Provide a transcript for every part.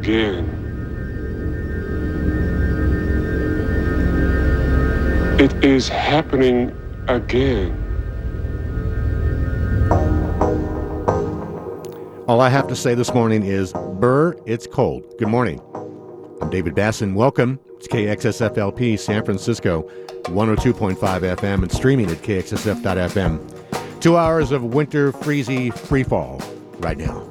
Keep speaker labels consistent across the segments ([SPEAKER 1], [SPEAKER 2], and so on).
[SPEAKER 1] again. It is happening again.
[SPEAKER 2] All I have to say this morning is, Burr, it's cold. Good morning. I'm David Basson. Welcome. It's KXSFLP San Francisco, 102.5 FM, and streaming at KXSF.FM. Two hours of winter freezy freefall right now.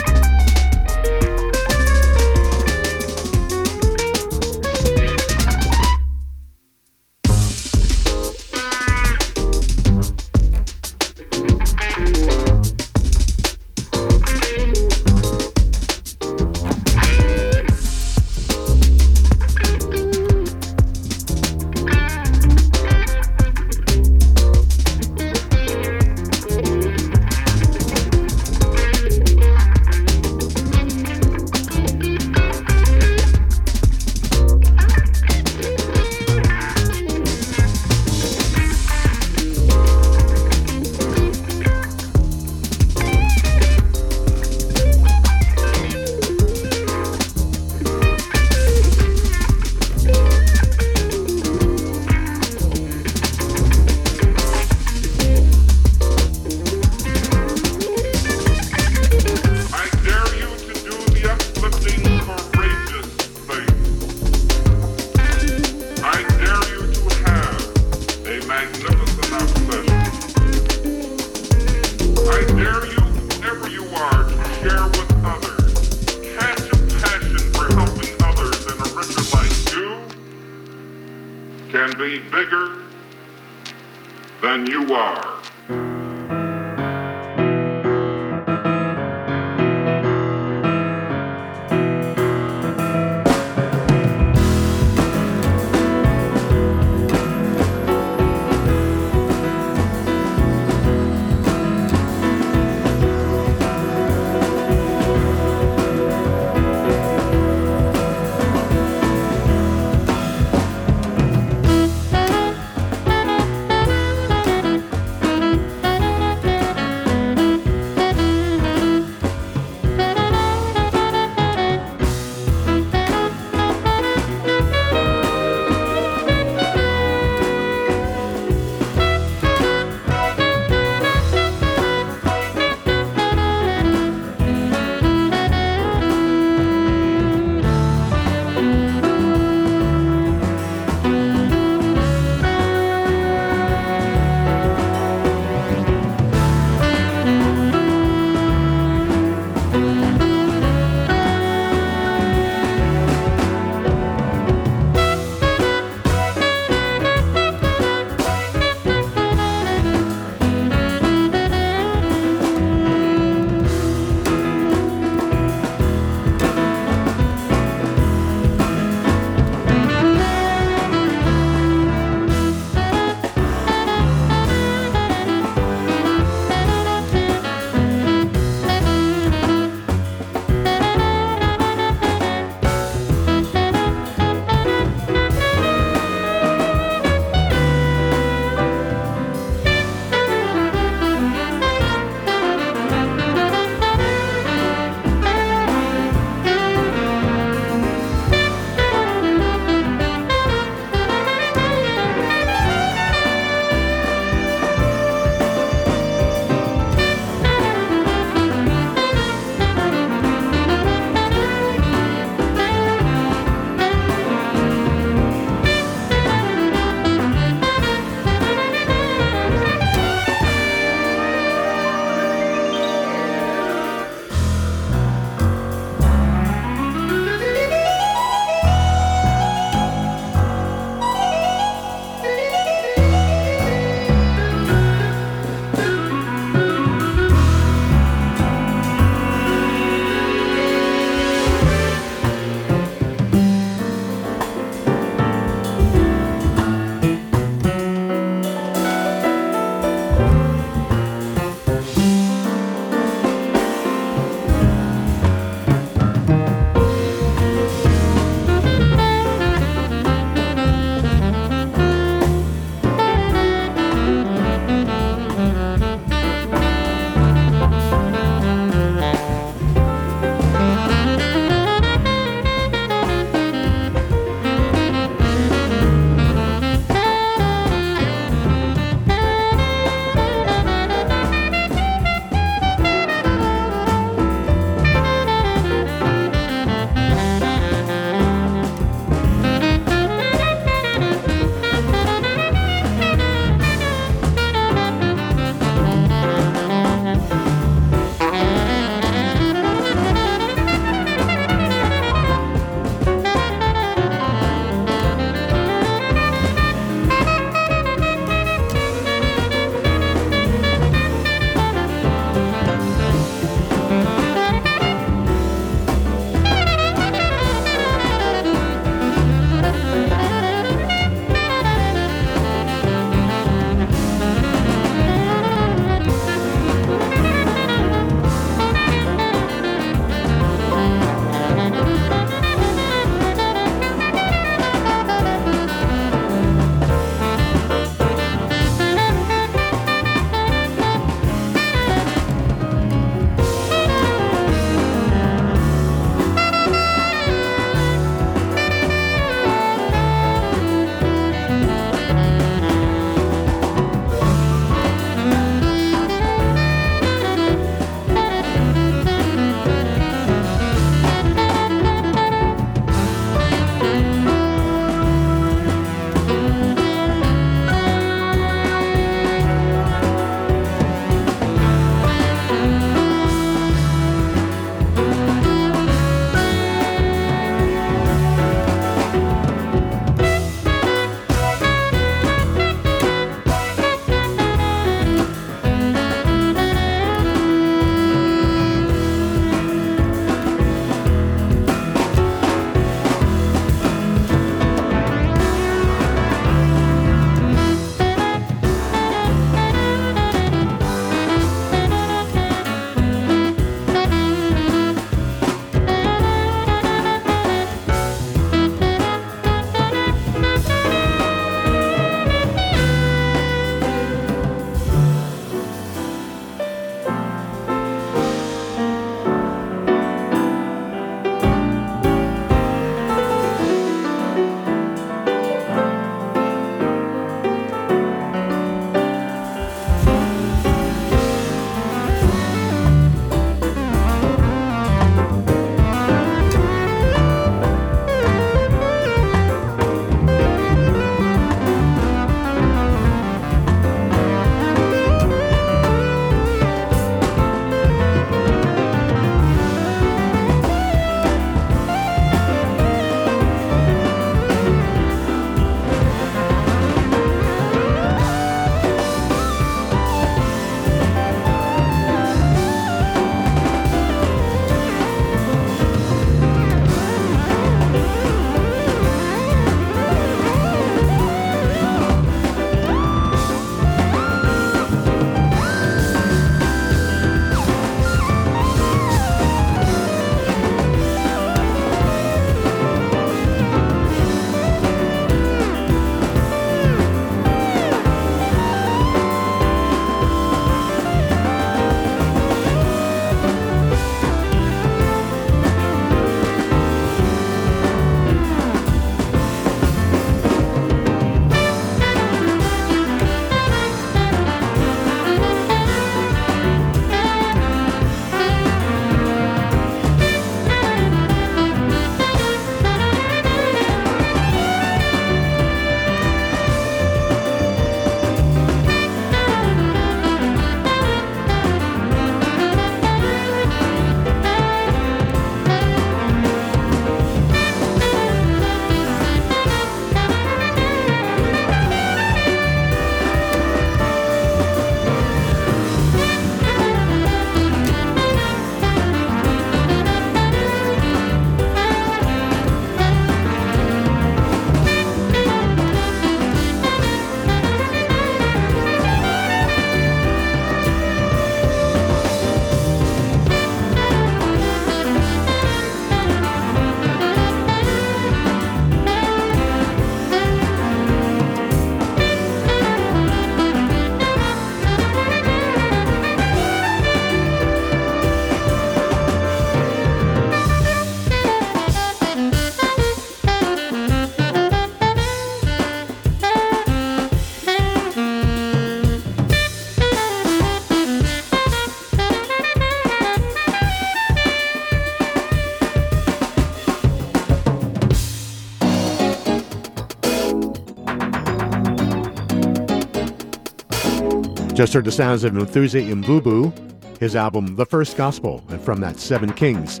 [SPEAKER 2] Just heard the sounds of Mthunzi Mvubu, his album The First Gospel, and from that, Seven Kings.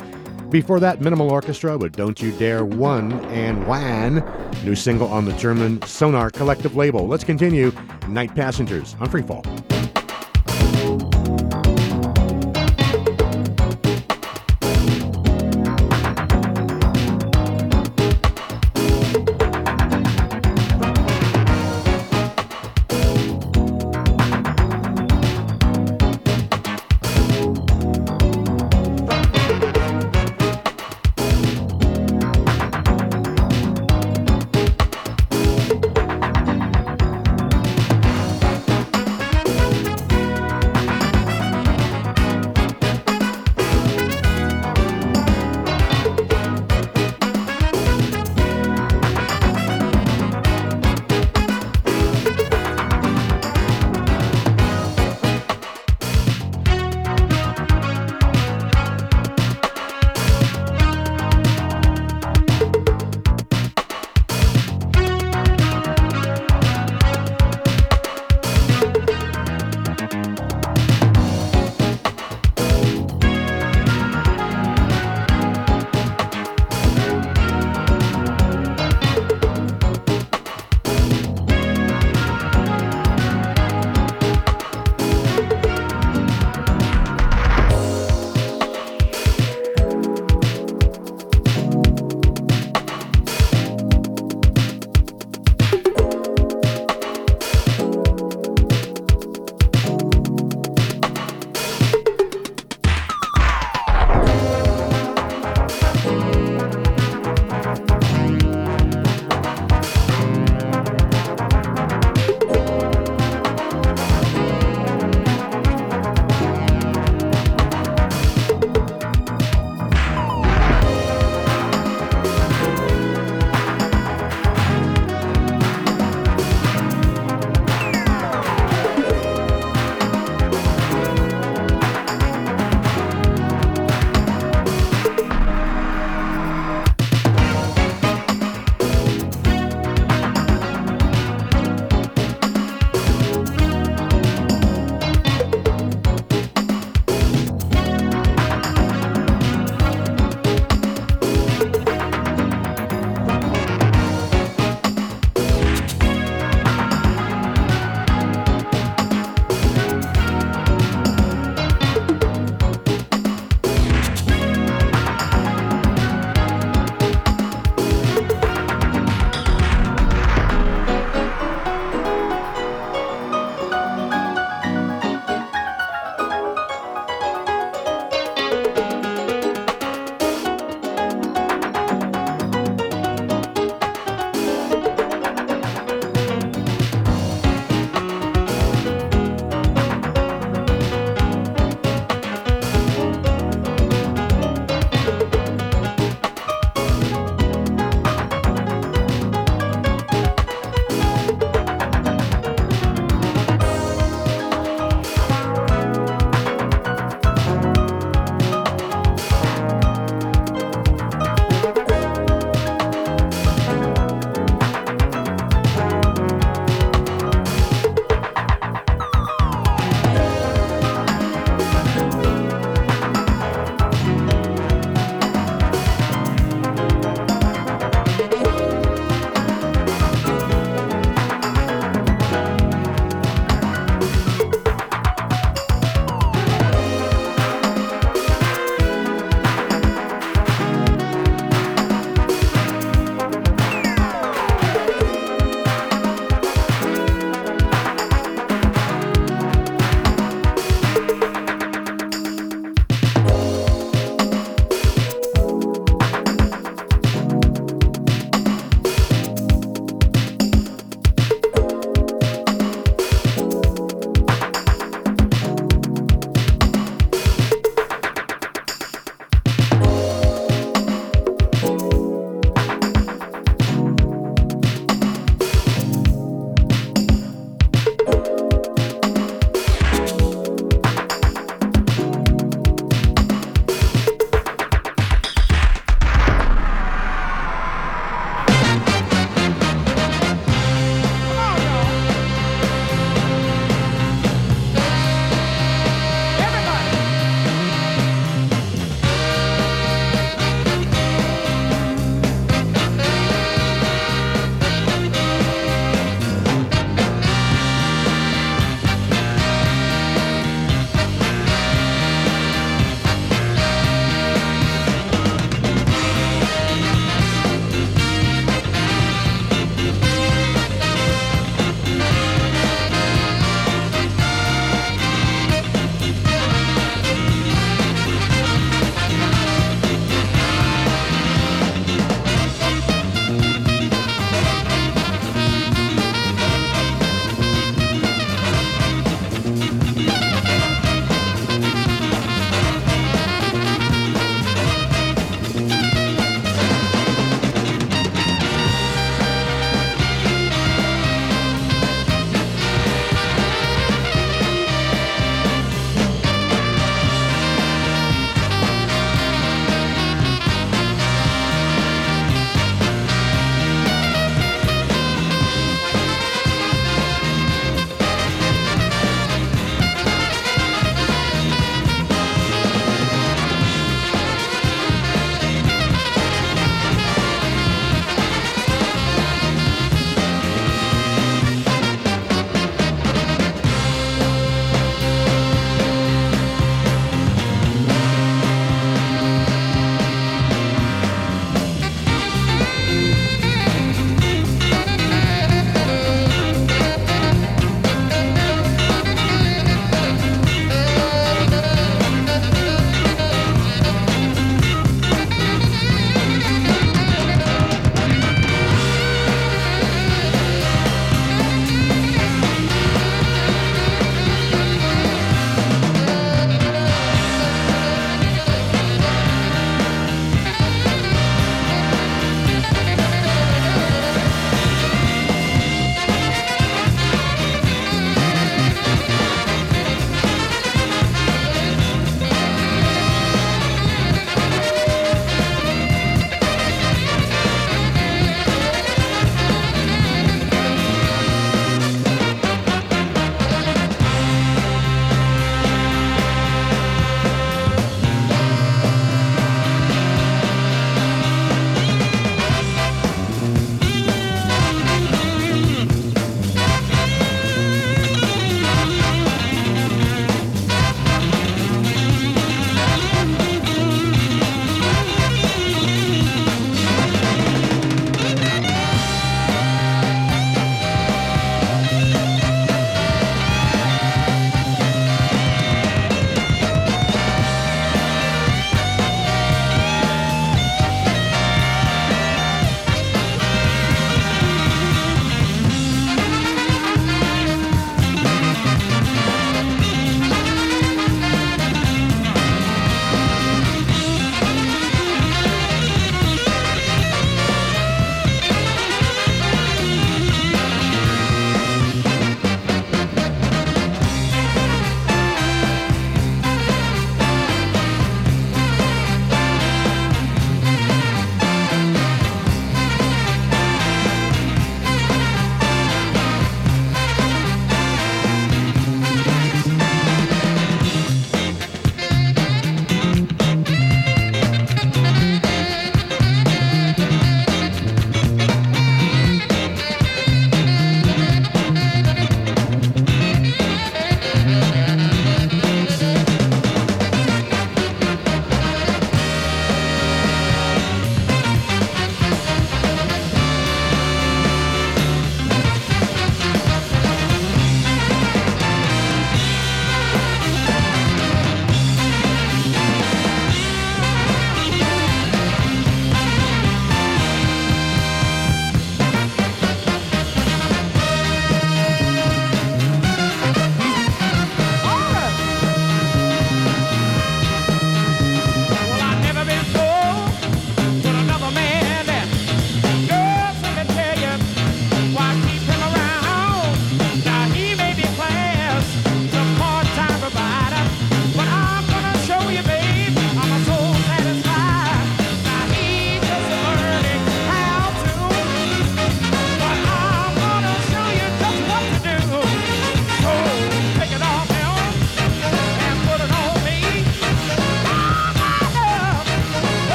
[SPEAKER 2] Before that, Minimal Orchestra with Don't You Dare One and Waan, new single on the German Sonar Kollektiv label. Let's continue Night Passengers on Freefall.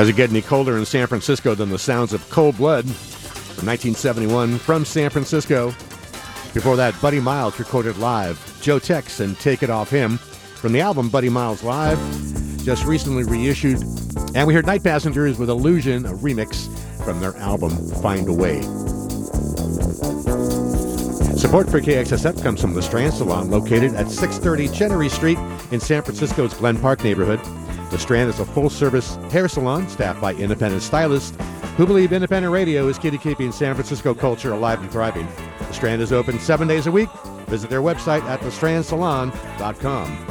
[SPEAKER 2] Does it get any colder in San Francisco than the sounds of Cold Blood from 1971 from San Francisco? Before that, Buddy Miles recorded live Joe Tex and Take It Off Him from the album Buddy Miles Live, just recently reissued. And we heard Night Passengers with Illusion, a remix from their album Find a Way. Support for KXSF comes from the Strand Salon, located at 630 Chenery Street in San Francisco's Glen Park neighborhood. The Strand is a full service hair salon staffed by independent stylists who believe independent radio is key to keeping San Francisco culture alive and thriving. The Strand is open seven days a week. Visit their website at thestrandsalon.com.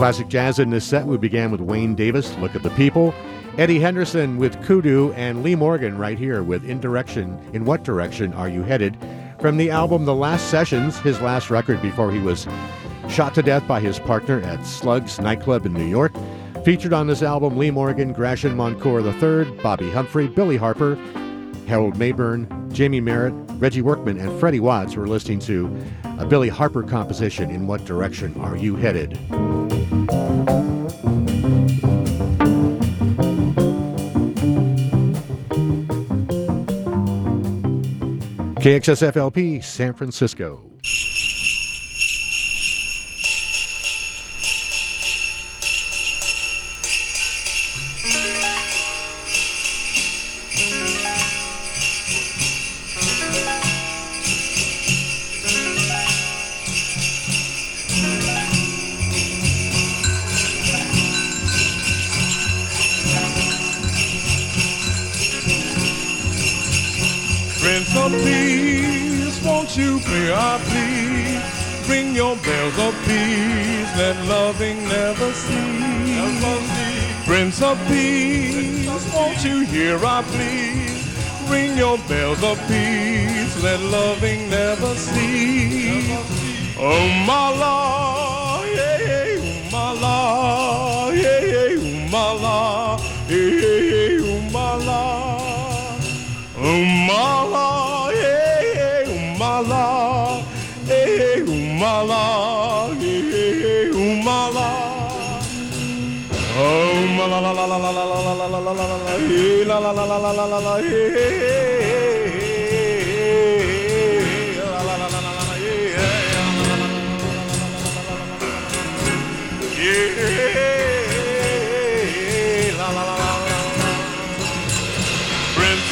[SPEAKER 2] Classic jazz in this set, we began with Wayne Davis, Look at the People, Eddie Henderson with Kudu, and Lee Morgan right here with In Direction, In What Direction Are You Headed? From the album The Last Sessions, his last record before he was shot to death by his partner at Slugs nightclub in New York. Featured on this album, Lee Morgan, Grachan Moncur III, Bobbi Humphrey, Billy Harper, Harold Mabern, Jymie Merritt, Reggie Workman, and Freddie Waits were listening to a Billy Harper composition, In What Direction Are You Headed? KXSFLP San Francisco.
[SPEAKER 3] me up, please. Ring your bells of peace let loving never cease. Prince of Peace, won't you hear I please? Ring your bells of peace, let loving never cease. Oh, my love. Prince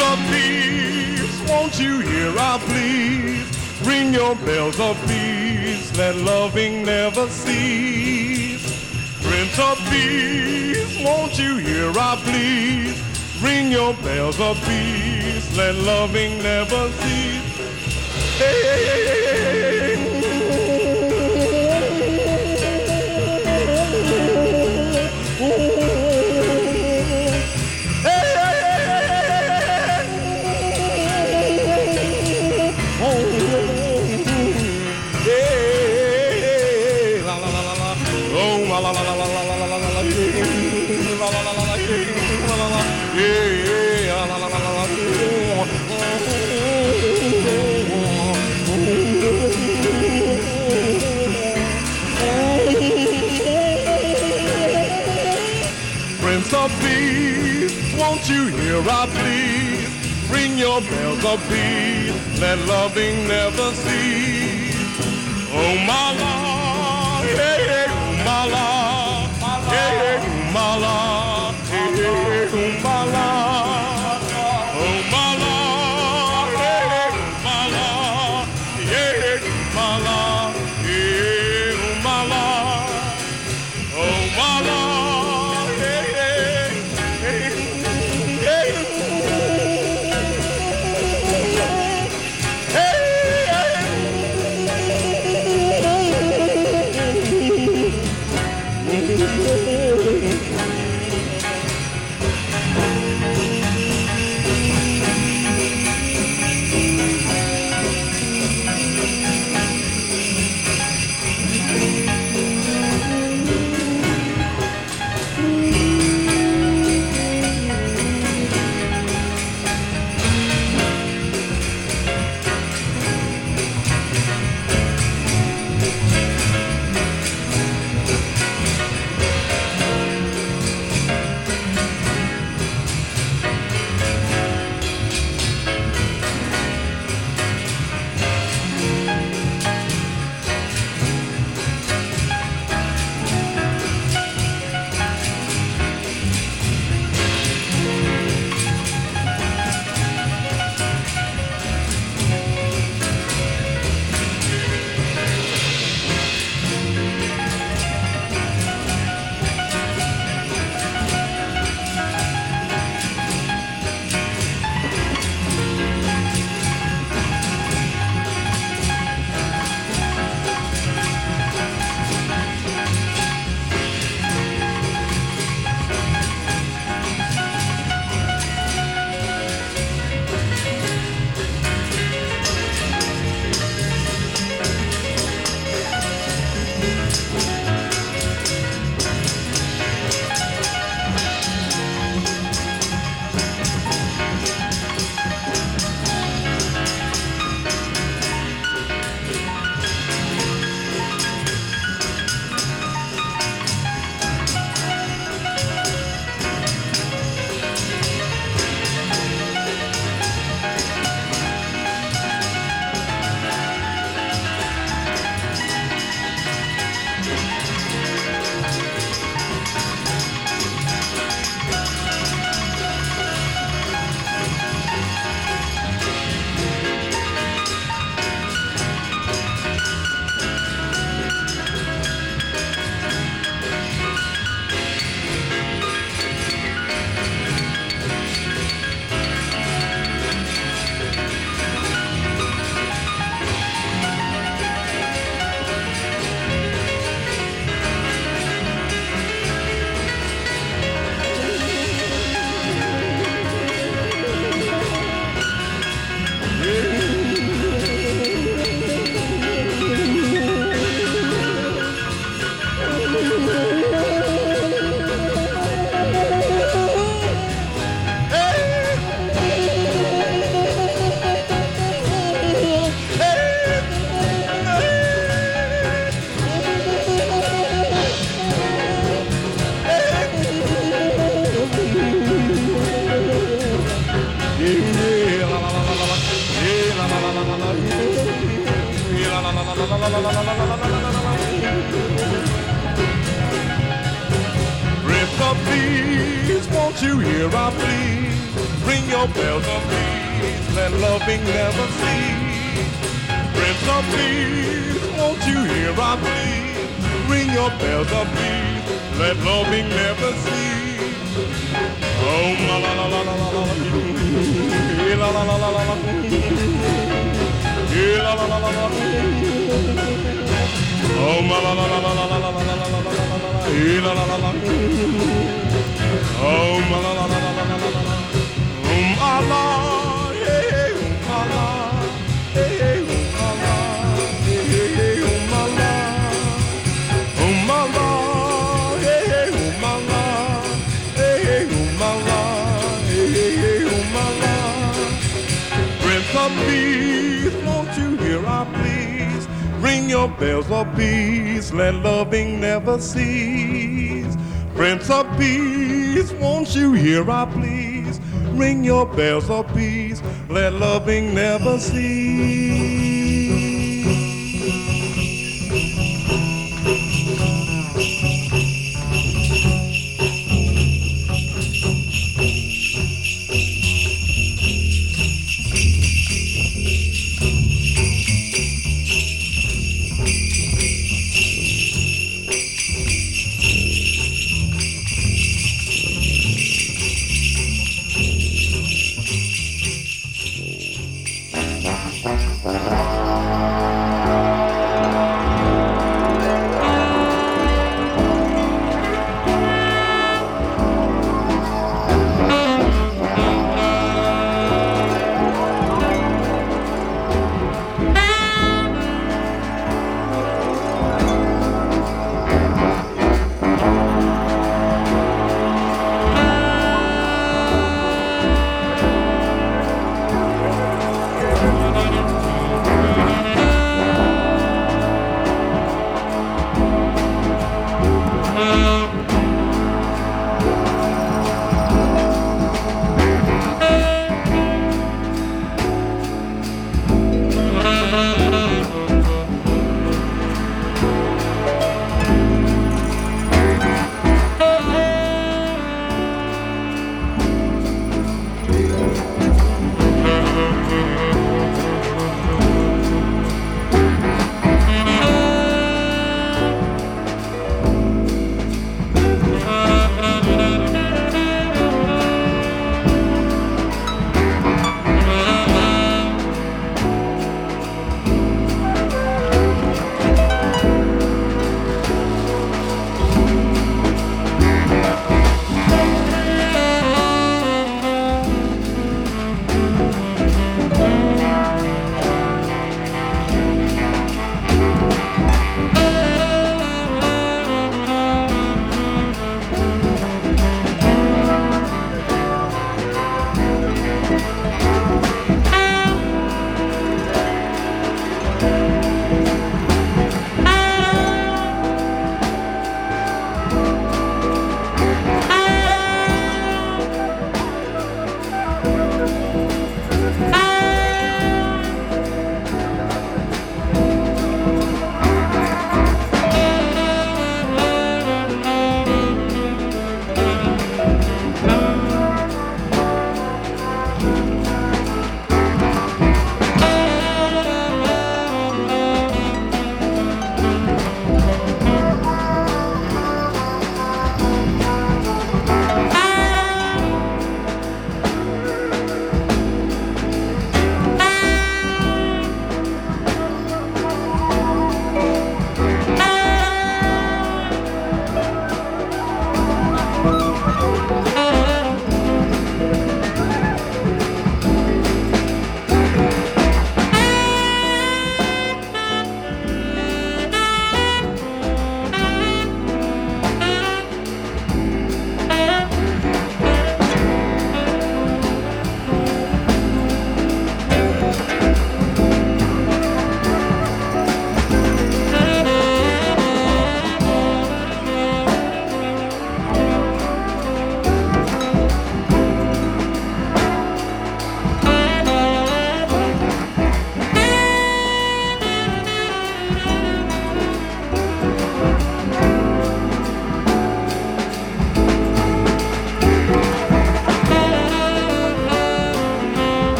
[SPEAKER 3] of Peace, won't you hear our pleas? Ring your bells of peace, let loving never cease. Prince of Peace, won't you hear our pleas? Ring your bells of peace, let loving never cease. Hey, hear our pleas? Ring your bells of peace, let loving never cease. Oh my Lord, There's
[SPEAKER 4] a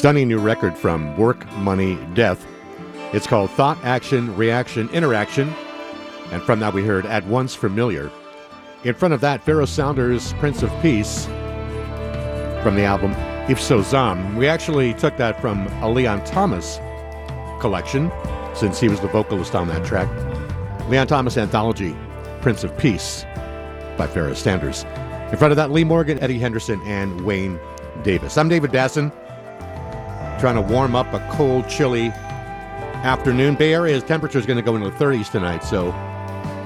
[SPEAKER 2] Stunning new record from Work, Money, Death. It's called Thought, Action, Reaction, Interaction. And from that, we heard At Once Familiar. In front of that, Pharoah Sanders' Prince of Peace from the album Izipho Zam. We actually took that from a Leon Thomas collection, since he was the vocalist on that track. Leon Thomas Anthology, Prince of Peace by Pharoah Sanders. In front of that, Lee Morgan, Eddie Henderson, and Wayne Davis. I'm David Basson, trying to warm up a cold, chilly afternoon. Bay Area's temperature is going to go into the 30s tonight, so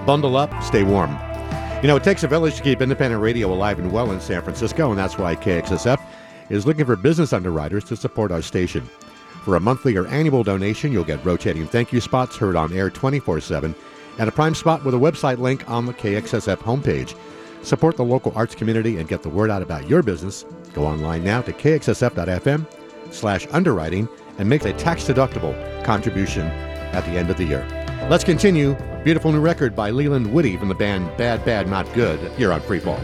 [SPEAKER 2] bundle up, stay warm. You know, it takes a village to keep independent radio alive and well in San Francisco, and that's why KXSF is looking for business underwriters to support our station. For a monthly or annual donation, you'll get rotating thank you spots heard on air 24 7 and a prime spot with a website link on the KXSF homepage. Support the local arts community and get the word out about your business. Go online now to kxsf.fm slash underwriting and make a tax-deductible contribution at the end of the year. Let's continue. Beautiful new record by Leland Whitty from the band BADBADNOTGOOD here on Freefall.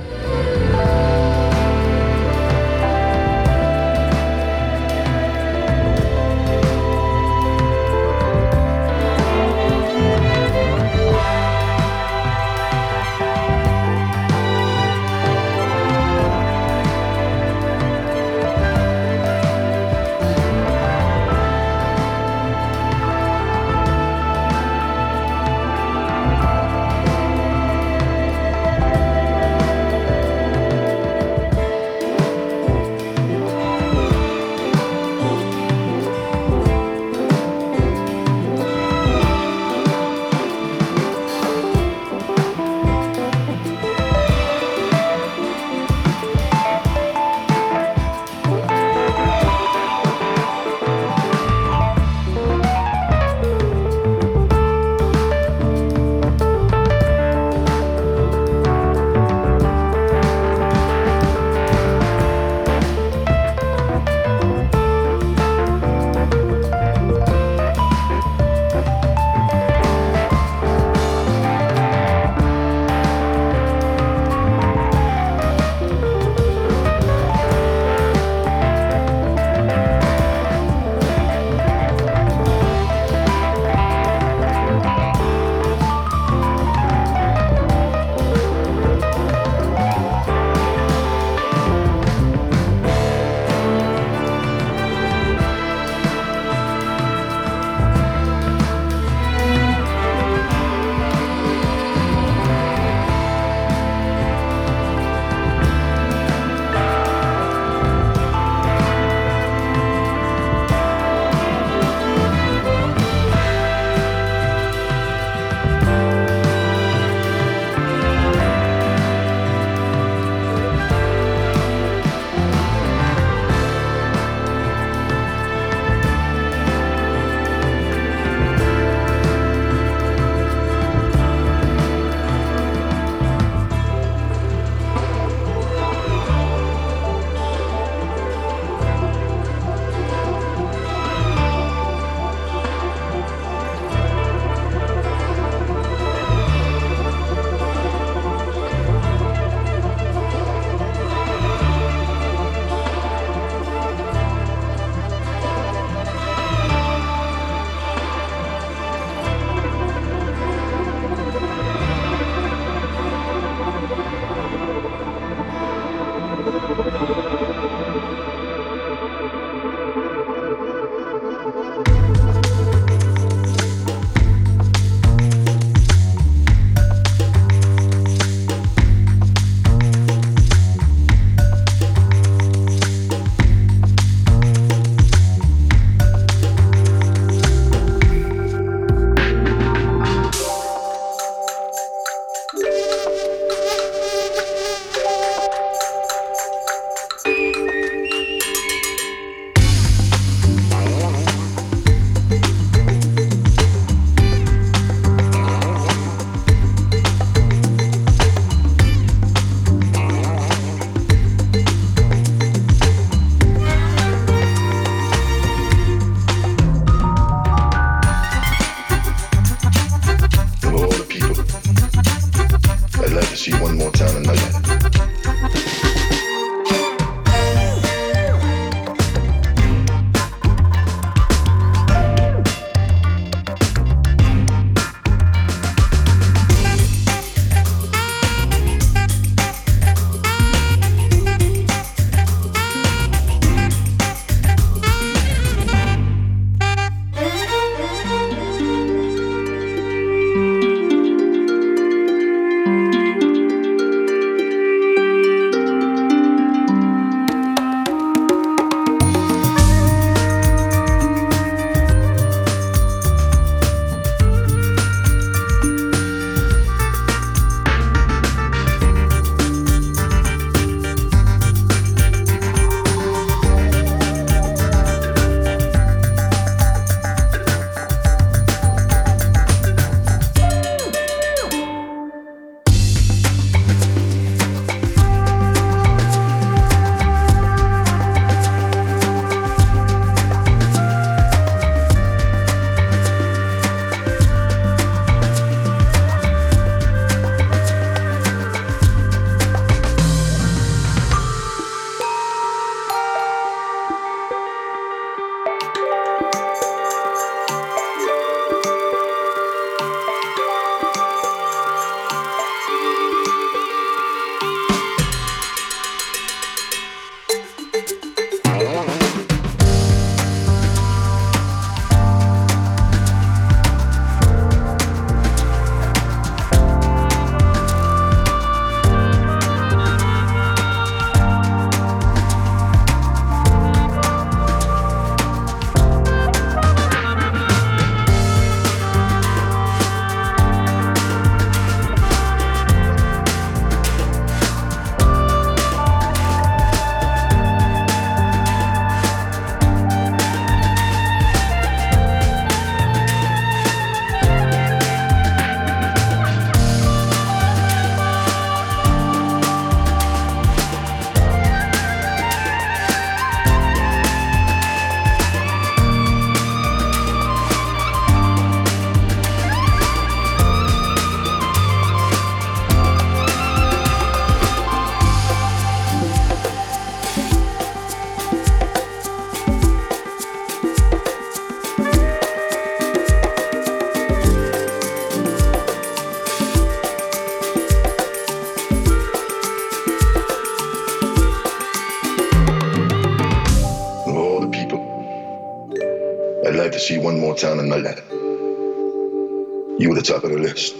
[SPEAKER 5] List.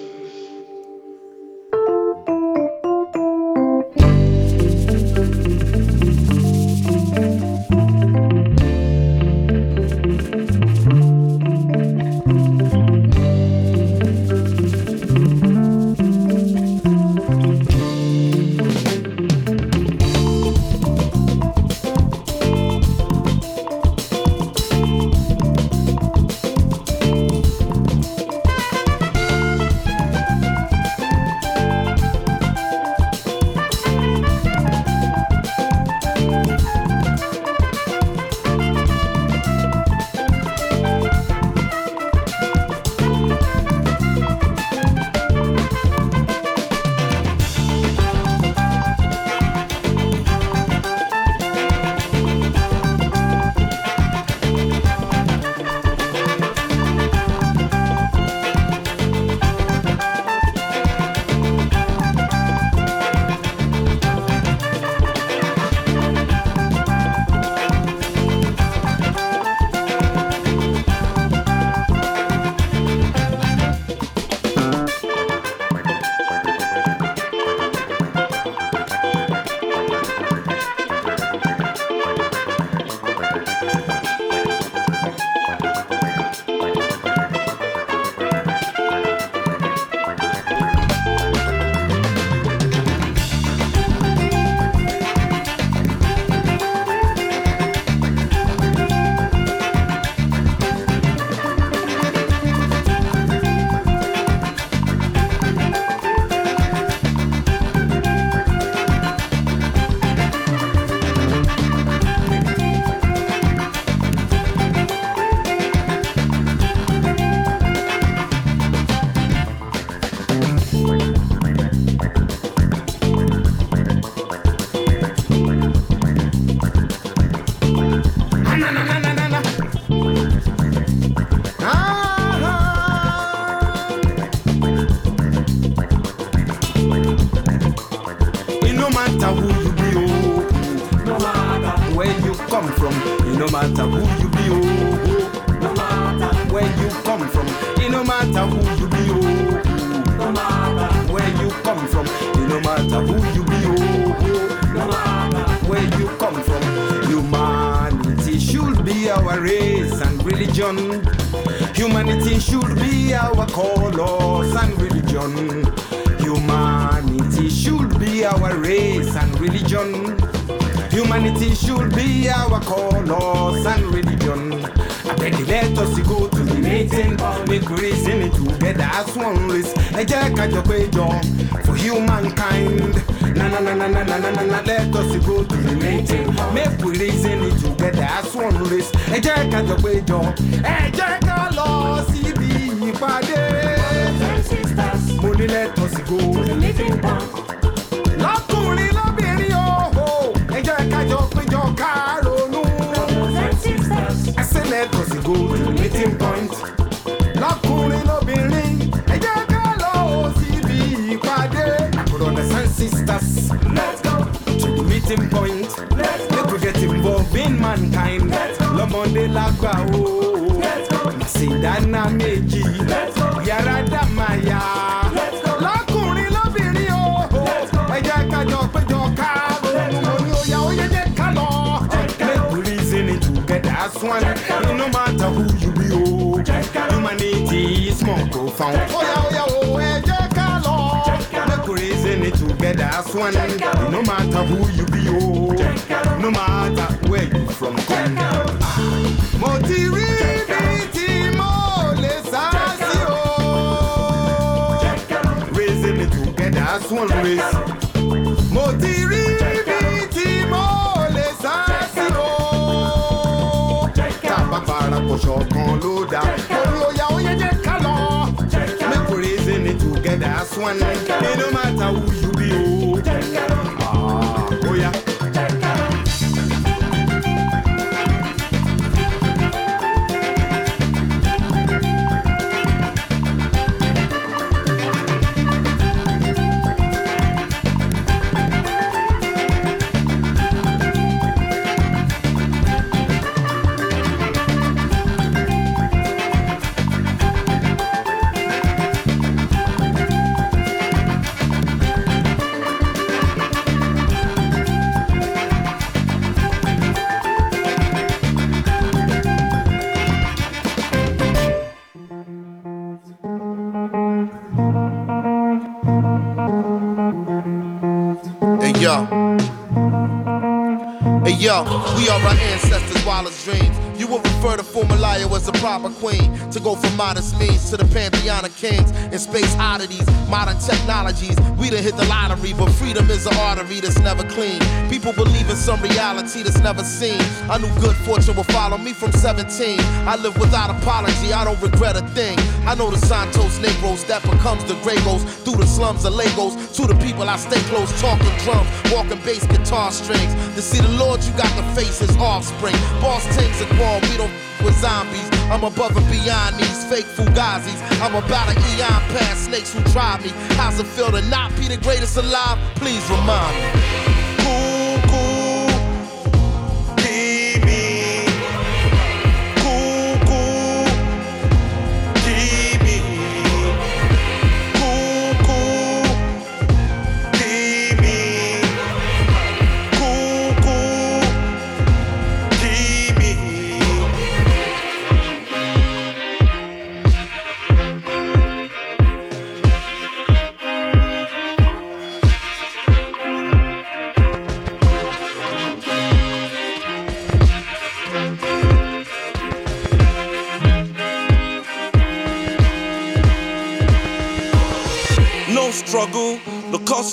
[SPEAKER 5] woman. No matter who you be, oh, no matter where you from come. Ah. Motiri biti mole. Oh. Raising it together as one race. Motiri biti mole sasio. Oh. Tapa para kosho kon loda. Olo ya oye je kalo. Make we raising it together as one. No matter who you be, oh. Ah, oya. Oh, yeah.
[SPEAKER 6] Yo. Hey yo, we are our ancestors' wildest dreams. You would refer to Fumalaya as a proper queen. To go from modest means to the pantheon of kings. and space oddities, modern technologies. We done hit the lottery, but freedom is an artery that's never clean. People believe in some reality that's never seen. I knew good fortune would follow me from 17. I live without apology, I don't regret a thing. I know the Santos Negros that becomes the Gregos. Through the slums of Lagos, to the people I stay close, talking drums, walking bass guitar strings. To see the Lord, you got to face his offspring. Boss things and we don't with zombies. I'm above and beyond these fake fugazis. I'm about an eon past snakes who try me. How's it feel to not be the greatest alive? Please remind me.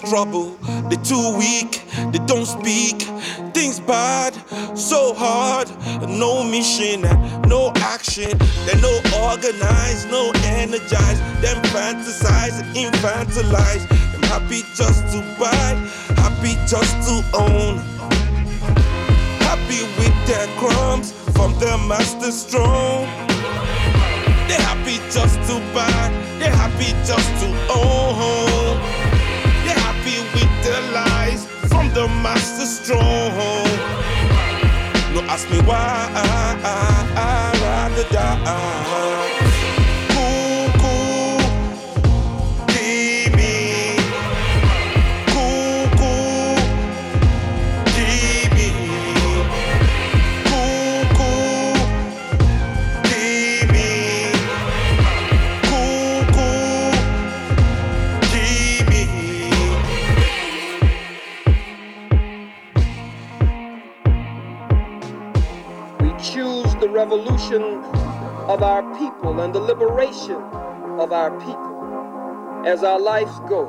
[SPEAKER 3] Trouble. They too weak, they don't speak. Things bad, so hard. No mission no action. They're no organized, no energized. Them fantasize infantilize.
[SPEAKER 7] People and the liberation of our people as our lives go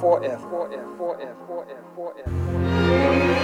[SPEAKER 7] forever, forever, forever, forever, forever.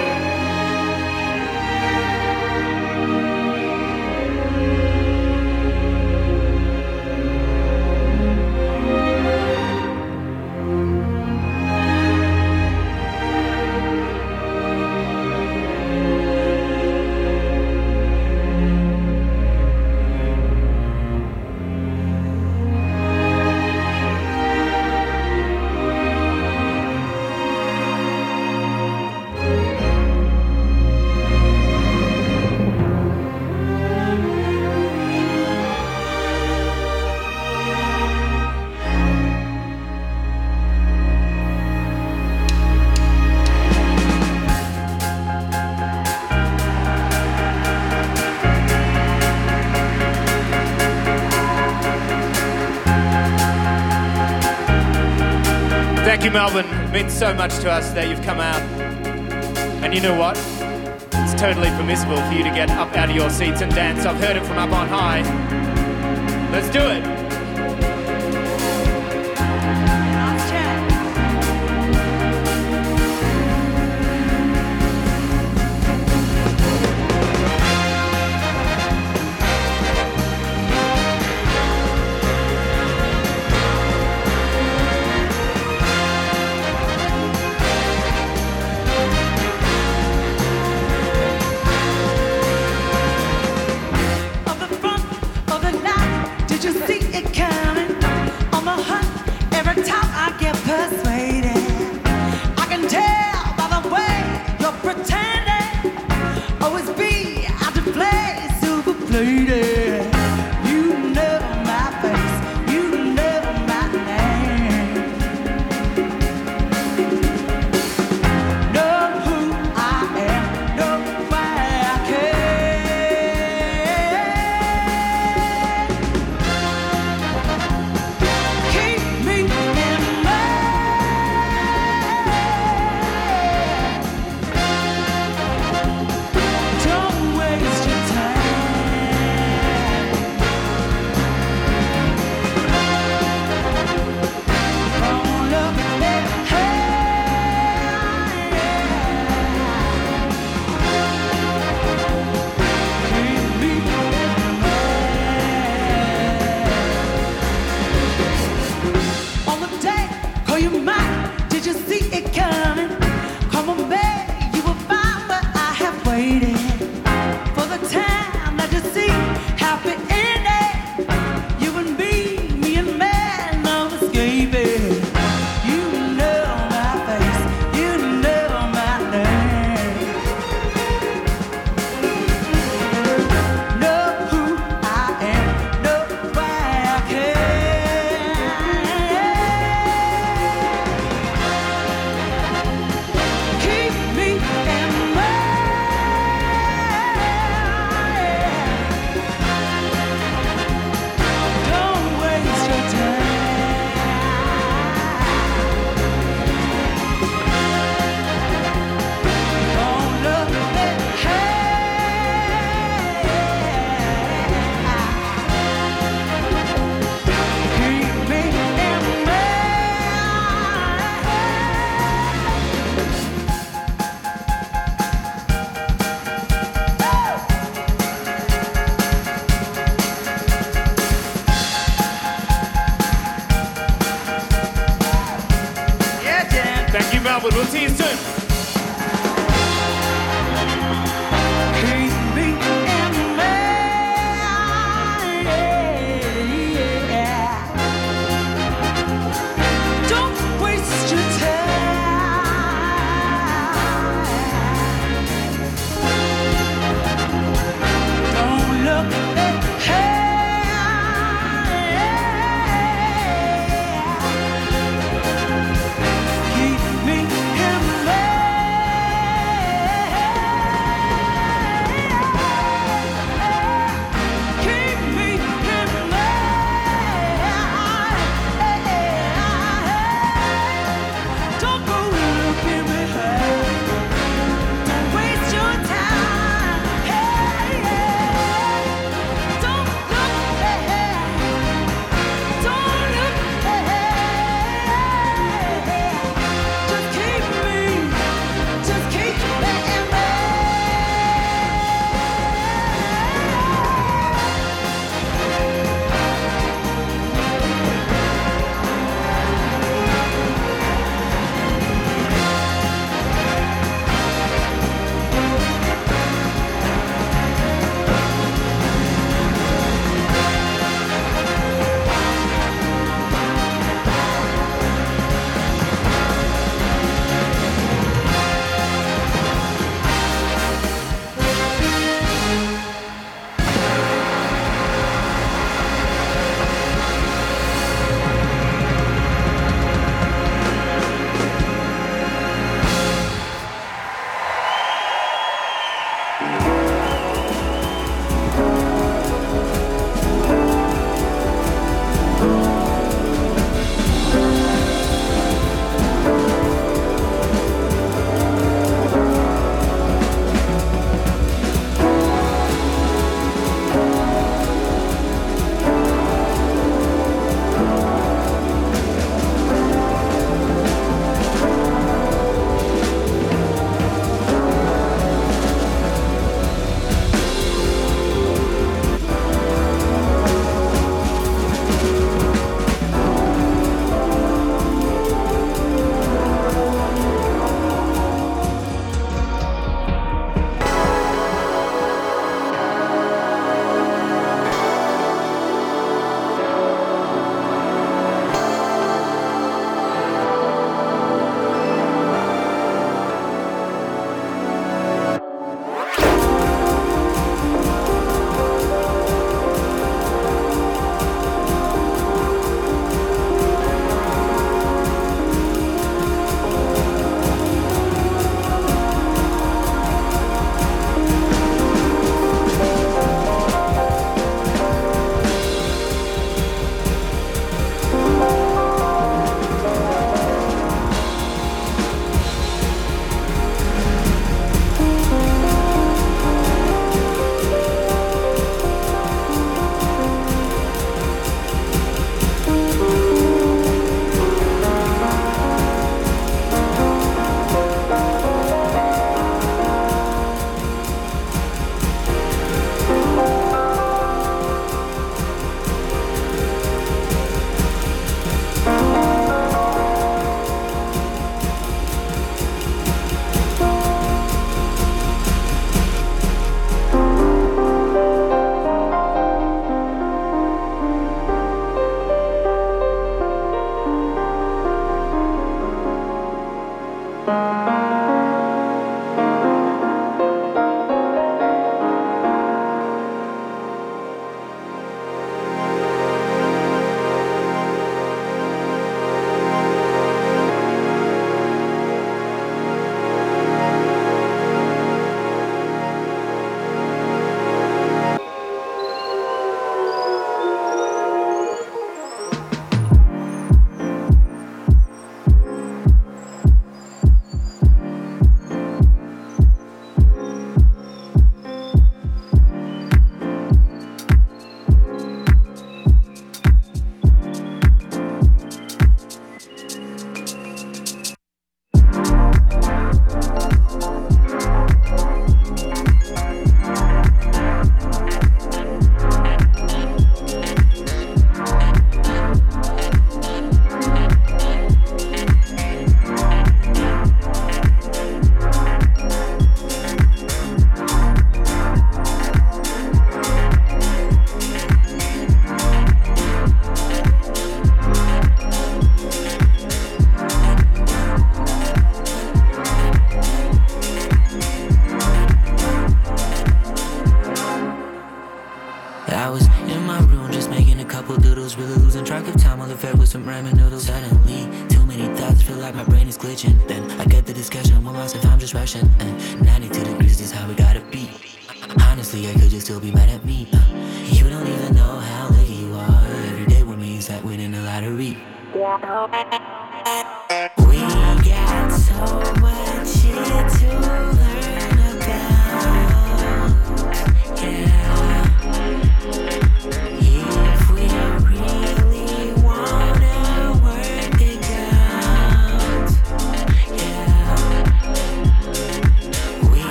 [SPEAKER 8] Thank you, Melbourne. It means so much to us that you've come out. And you know what? It's totally permissible for you to get up out of your seats and dance. I've heard it from up on high. Let's do it.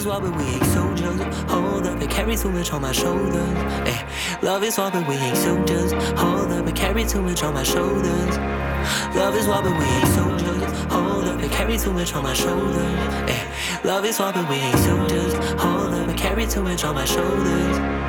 [SPEAKER 9] Is what we ain't soldiers. Hold up, it carry too much on my shoulders. Eh. Love is what we ain't soldiers. Hold up, it carry too much on my shoulders. Love is what we ain't soldiers. Hold up, it carry too much on my shoulders. Eh. Love is what we ain't soldiers. Hold up, it carry too much on my shoulders.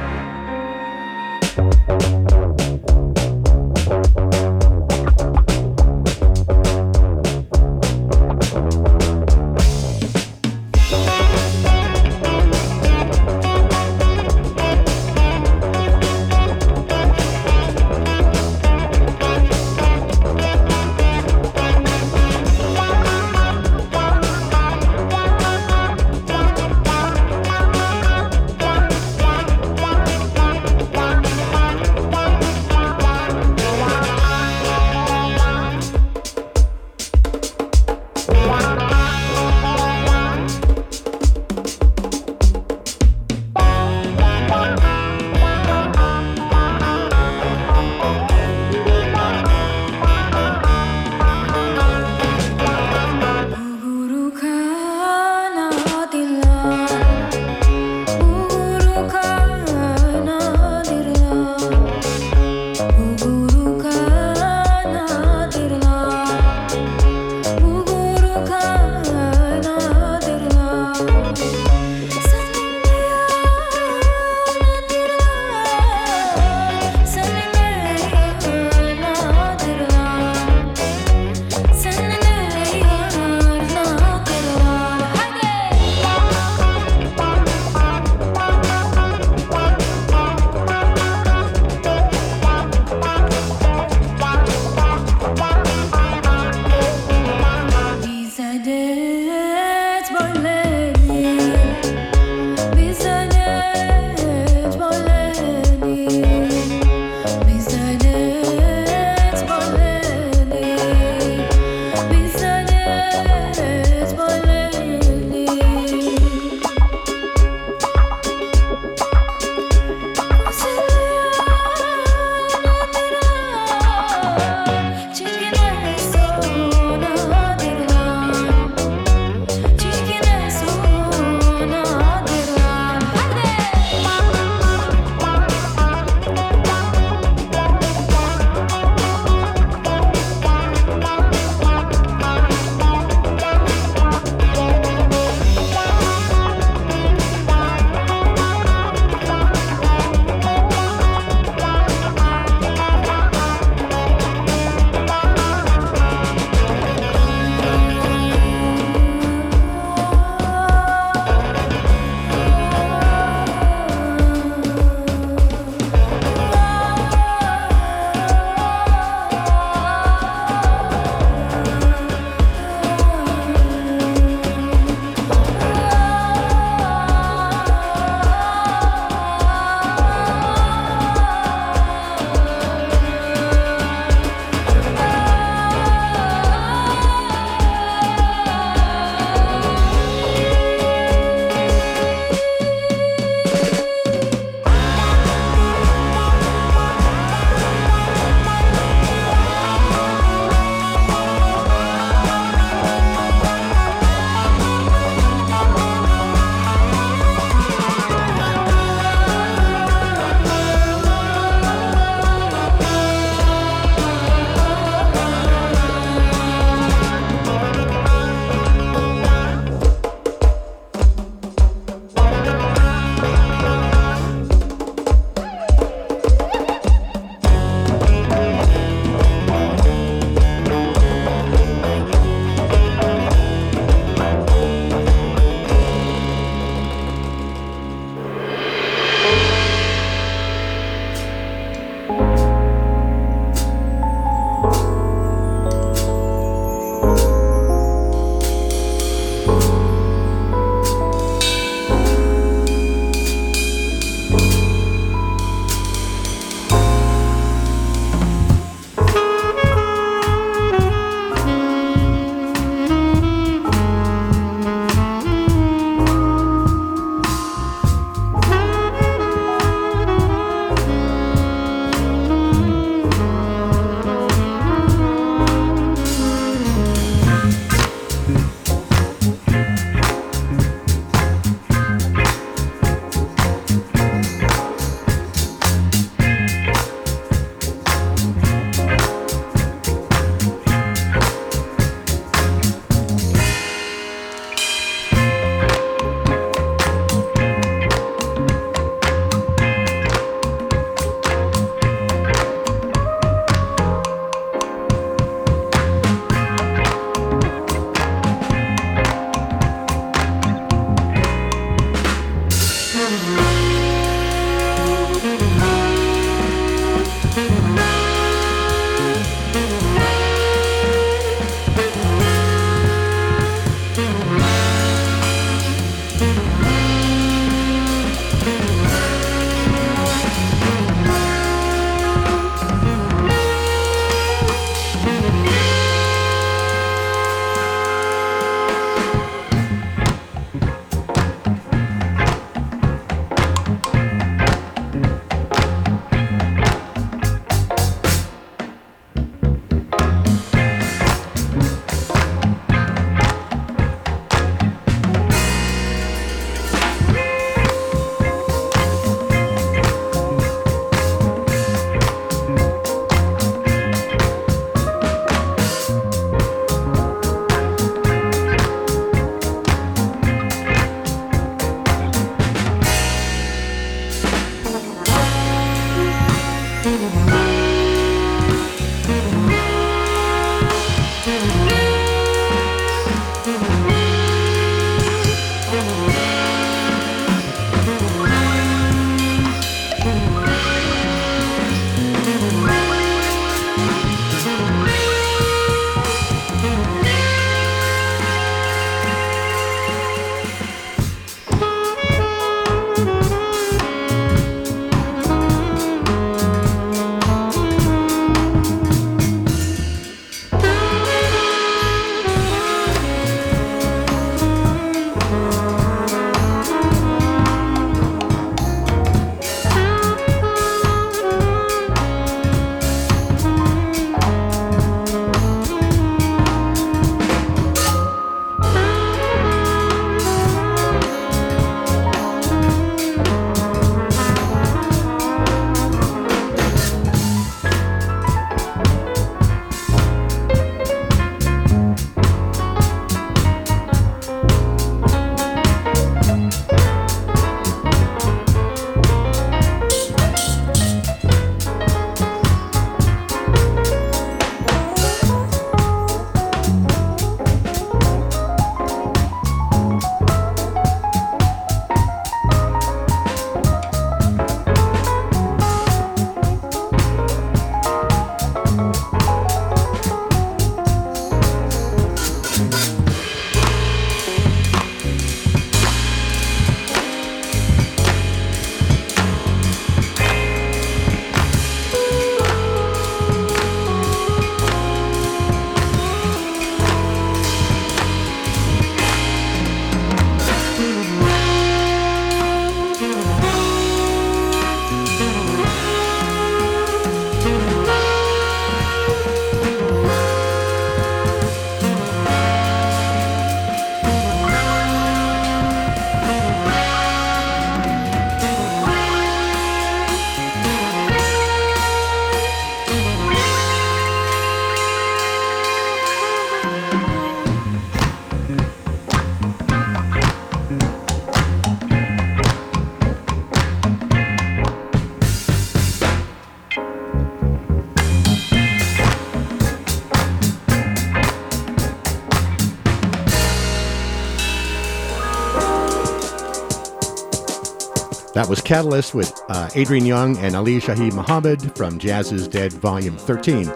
[SPEAKER 2] Katalyst with uh, Adrian Younge and Ali Shaheed Muhammad from Jazz is Dead Volume 13.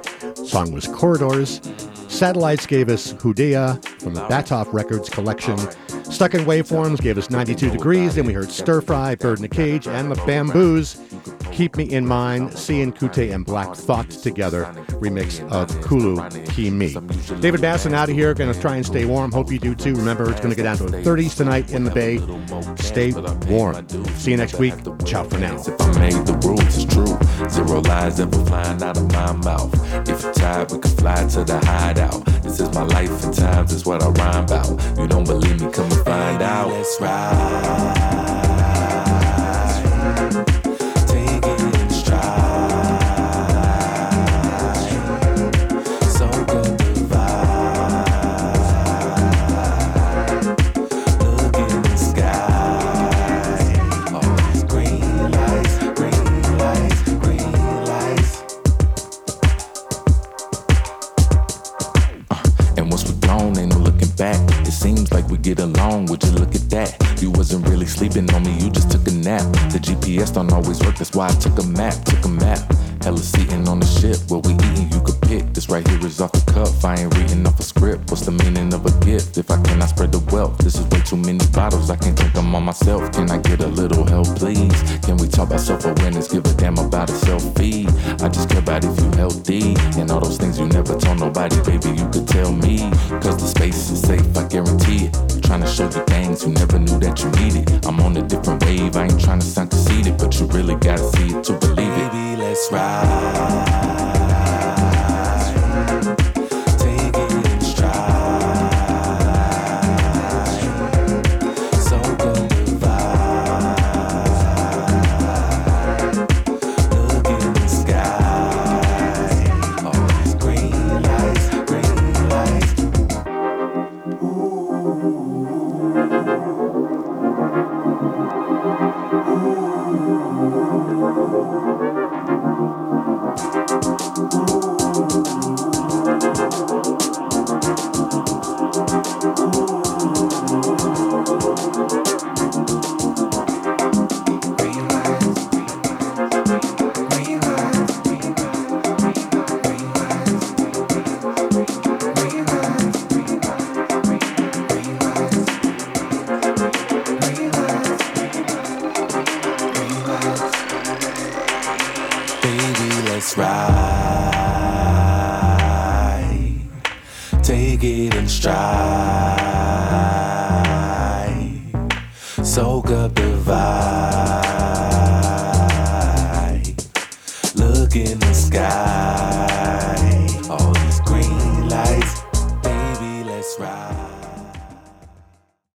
[SPEAKER 2] song was Corridors. Şatellites gave us Hudayda from the Batov Records collection. Stuck in Waveforms gave us 92 Degrees. Then we heard Sterfry, Bird in a Cage, and the Bamboos. Keep Me in Mind, Seun Kuti and Black Thought together, remix of Kuku Kee Me. David Basson out of here, going to try and stay warm. Hope you do too. Remember, it's going to get down to the 30s tonight in the Bay. Stay warm. See you next week. Ciao for now.
[SPEAKER 10] If I made the rules, it's true. Zero lies ever flying out of my mouth. If you're tired, we can fly to the hideout. This is my life and times, is what I rhyme about. You don't believe me, come and find out. Let's ride. Sleeping on me, you just took a nap. The GPS don't always work, that's why I took a map, took a map. Hella seating on the ship, what we eating you could pick. This right here is off the cuff, I ain't reading off a script. What's the meaning of a gift if I cannot spread the wealth? This is way too many bottles, I can't drink them on myself. Can I get a little help, please? Can we talk about self awareness? Give a damn about a selfie. I just care about if you healthy and all those things you never told nobody, baby. You could tell me, cause the space is safe, I guarantee it. Trying to show you things you never knew that you needed. I'm on a different wave, I ain't trying to sound conceited, but you really gotta see it to believe it. Baby, let's ride.